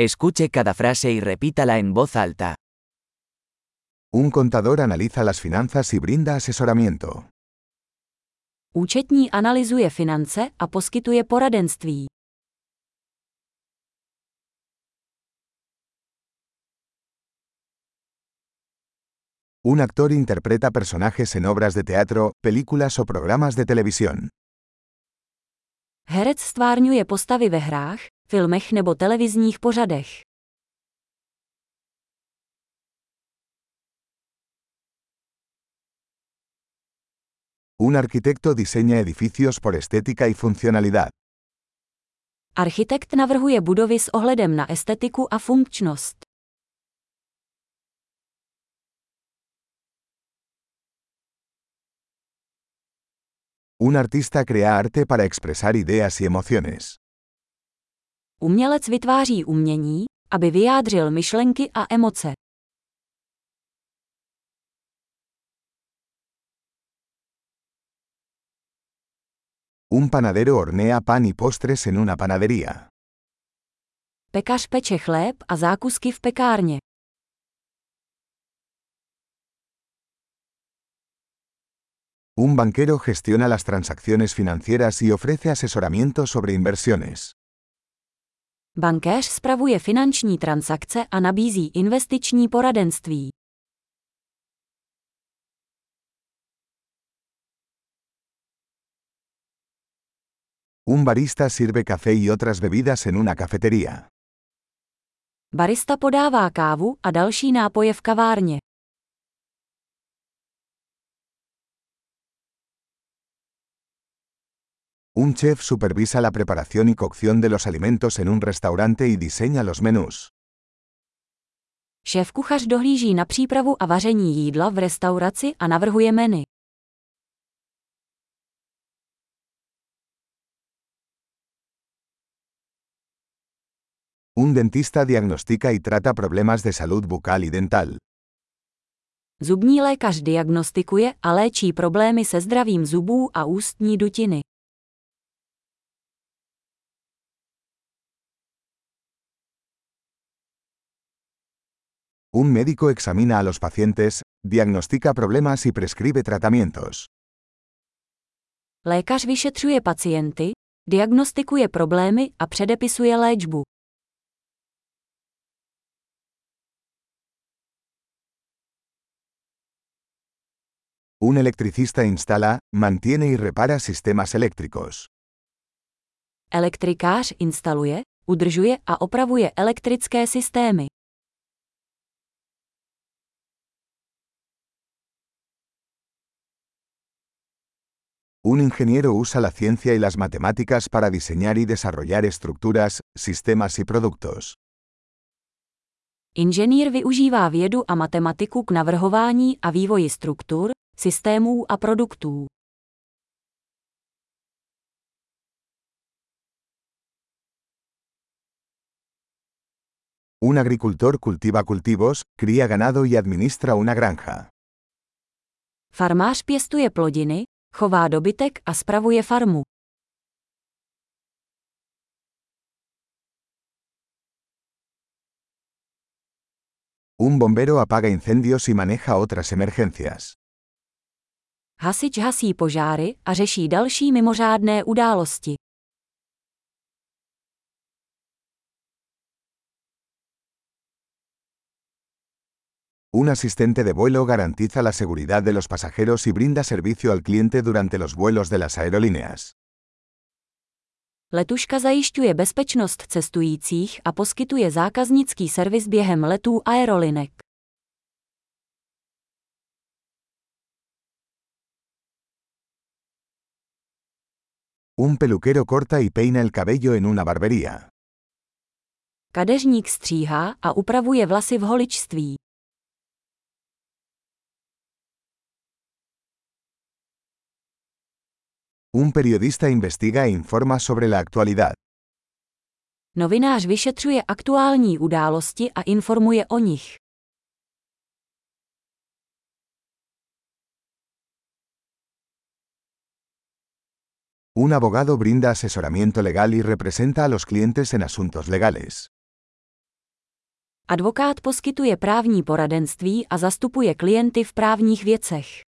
Escuche cada frase y repítala en voz alta. Un contador analiza las finanzas y brinda asesoramiento. Účetní analyzuje finance a poskytuje poradenství. Un actor interpreta personajes en obras de teatro, películas o programas de televisión. Herec stvárňuje postavy ve hrách, filmech nebo televizních pořadech. Un arquitecto diseña edificios por estética y funcionalidad. Architekt navrhuje budovy s ohledem na estetiku a funkčnost. Un artista crea arte para expresar ideas y emociones. Umělec vytváří umění, aby vyjádřil myšlenky a emoce. Un panadero hornea pan y postres en una panadería. Pekař peče chléb a zákusky v pekárně. Un banquero gestiona las transacciones financieras y ofrece asesoramiento sobre inversiones. Bankéř spravuje finanční transakce a nabízí investiční poradenství. Un barista sirve café y otras bebidas en una cafetería. Barista podává kávu a další nápoje v kavárně. Un chef supervisa la preparación y cocción de los alimentos en un restaurante y diseña los menús. Šéf kuchař dohlíží na přípravu a vaření jídla v restauraci a navrhuje menu. Un dentista diagnostica y trata problemas de salud bucal y dental. Zubní lékař diagnostikuje a léčí problémy se zdravím zubů a ústní dutiny. Un médico examina a los pacientes, diagnostica problemas y prescribe tratamientos. Lékař vyšetřuje pacienty, diagnostikuje problémy a předepisuje léčbu. Un electricista instala, mantiene y repara sistemas eléctricos. Elektrikář instaluje, udržuje a opravuje elektrické systémy. Un ingeniero usa la ciencia y las matemáticas para diseñar y desarrollar estructuras, sistemas y productos. Inženýr využívá vědu a matematiku k navrhování a vývoji struktur, systémů a produktů. Un agricultor cultiva cultivos, cría ganado y administra una granja. Farmář pěstuje plodiny, chová dobytek a spravuje farmu. Un bombero apaga incendios y maneja otras emergencias. Hasič hasí požáry a řeší další mimořádné události. Un asistente de vuelo garantiza la seguridad de los pasajeros y brinda servicio al cliente durante los vuelos de las aerolíneas. Letuška zajišťuje bezpečnost cestujících a poskytuje zákaznický servis během letů aerolinek. Un peluquero corta y peina el cabello en una barbería. Kadeřník stříhá a upravuje vlasy v holičství. Un periodista investiga e informa sobre la actualidad. Novinář vyšetřuje aktuální události a informuje o nich. Un abogado brinda asesoramiento legal y representa a los clientes en asuntos legales. Advokát poskytuje právní poradenství a zastupuje klienty v právních věcech.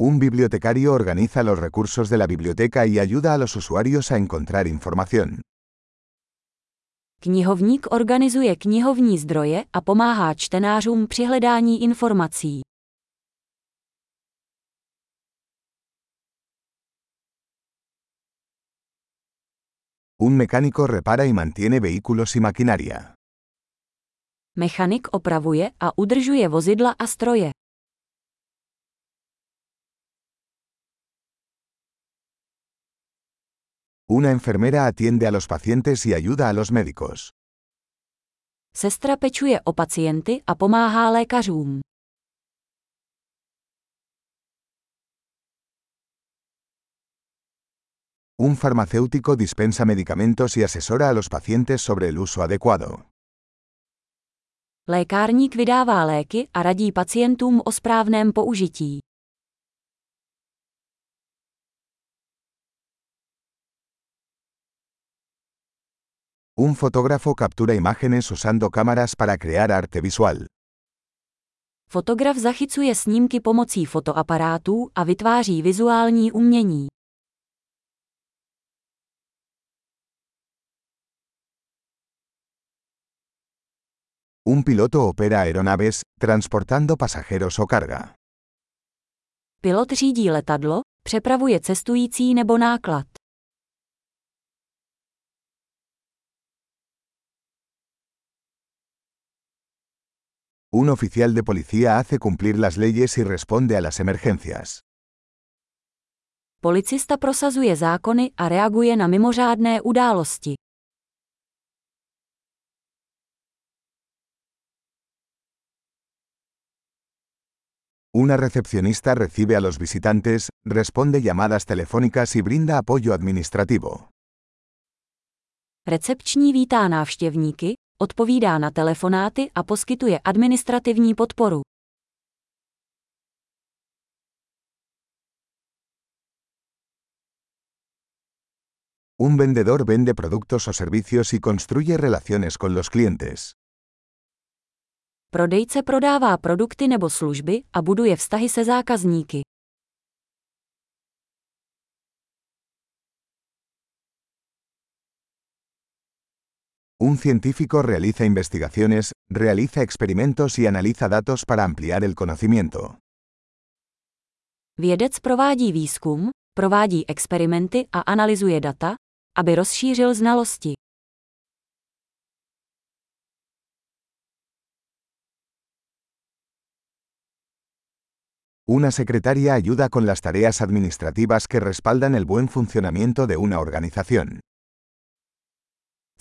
Un bibliotecario organiza los recursos de la biblioteca y ayuda a los usuarios a encontrar información. Knihovník organizuje knihovní zdroje a pomáhá čtenářům při hledání informací. Un mecánico repara y mantiene vehículos y maquinaria. Mechanik opravuje a udržuje vozidla a stroje. Una enfermera atiende a los pacientes y ayuda a los médicos. Sestra pečuje o pacienty a pomáhá lékařům. Un farmacéutico dispensa medicamentos y asesora a los pacientes sobre el uso adecuado. Lékárník vydává léky a radí pacientům o správném použití. Un fotógrafo captura imágenes usando cámaras para crear arte visual. Fotograf zachycuje snímky pomocí fotoaparátů a vytváří vizuální umění. Un piloto opera aeronaves, transportando pasajeros o carga. Pilot řídí letadlo, přepravuje cestující nebo náklad. Un oficial de policía hace cumplir las leyes y responde a las emergencias. Policista prosazuje zákony a reaguje na mimořádné události. Una recepcionista recibe a los visitantes, responde llamadas telefónicas y brinda apoyo administrativo. Recepční vítá návštěvníky, odpovídá na telefonáty a poskytuje administrativní podporu. Un vendedor vende productos o servicios y construye relaciones con los clientes. Prodejce prodává produkty nebo služby a buduje vztahy se zákazníky. Un científico realiza investigaciones, realiza experimentos y analiza datos para ampliar el conocimiento. Vědec provádí výzkum, provádí experimenty a analyzuje data, aby rozšířil znalosti. Una secretaria ayuda con las tareas administrativas que respaldan el buen funcionamiento de una organización.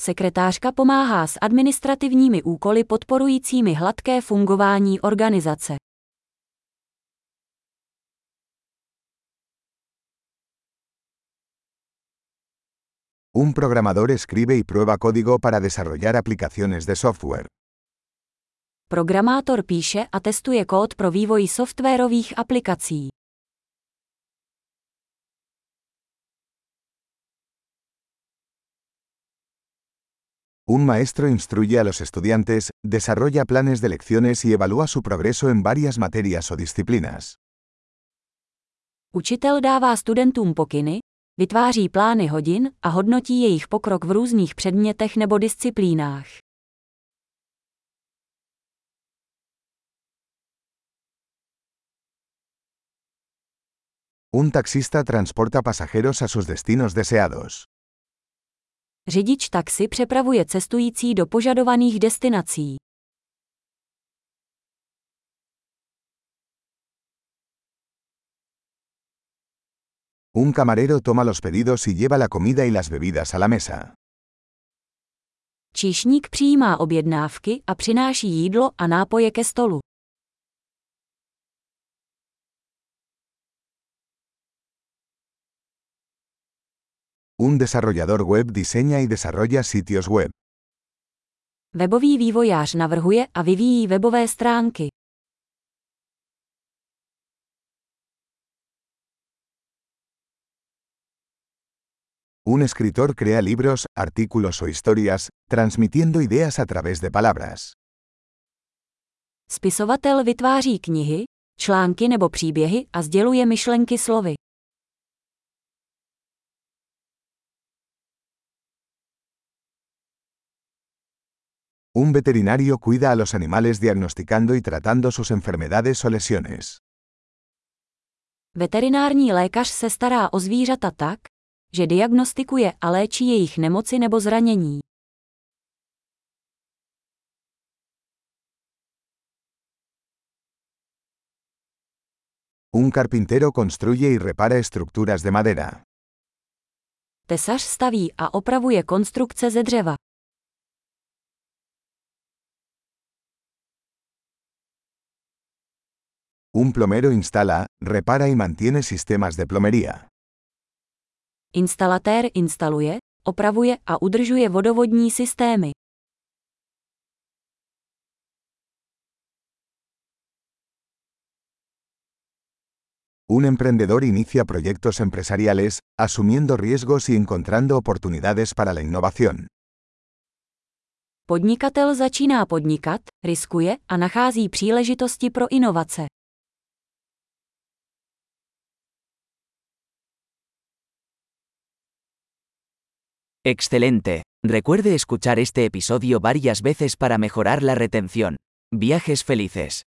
Sekretářka pomáhá s administrativními úkoly podporujícími hladké fungování organizace. Un programador escribe y prueba código para desarrollar aplicaciones de software. Programátor píše a testuje kód pro vývoj softwarových aplikací. Un maestro instruye a los estudiantes, desarrolla planes de lecciones y evalúa su progreso en varias materias o disciplinas. Učitel dává studentům pokyny, vytváří plány hodin a hodnotí jejich pokrok v různých předmětech nebo disciplínách. Un taxista transporta pasajeros a sus destinos deseados. Řidič taxi přepravuje cestující do požadovaných destinací. Un camarero toma los pedidos y lleva la comida y las bebidas a la mesa. Číšník přijímá objednávky a přináší jídlo a nápoje ke stolu. Un desarrollador web diseña y desarrolla sitios web. Webový vývojář navrhuje a vyvíjí webové stránky. Un escritor crea libros, artículos o historias, transmitiendo ideas a través de palabras. Spisovatel vytváří knihy, články nebo příběhy a sděluje myšlenky slovy. Veterinario cuida a los animales diagnosticando y tratando sus enfermedades o lesiones. Veterinární lékař se stará o zvířata tak, že diagnostikuje a léčí jejich nemoci nebo zranění. Un carpintero construye y repara estructuras de madera. Tesař staví a opravuje konstrukce ze dřeva. Un plomero instala, repara y mantiene sistemas de plomería. Instalatér instaluje, opravuje a udržuje vodovodní systémy. Un emprendedor inicia proyectos empresariales, asumiendo riesgos y encontrando oportunidades para la innovación. Podnikatel začíná podnikat, riskuje a nachází příležitosti pro inovace. Excelente. Recuerde escuchar este episodio varias veces para mejorar la retención. Viajes felices.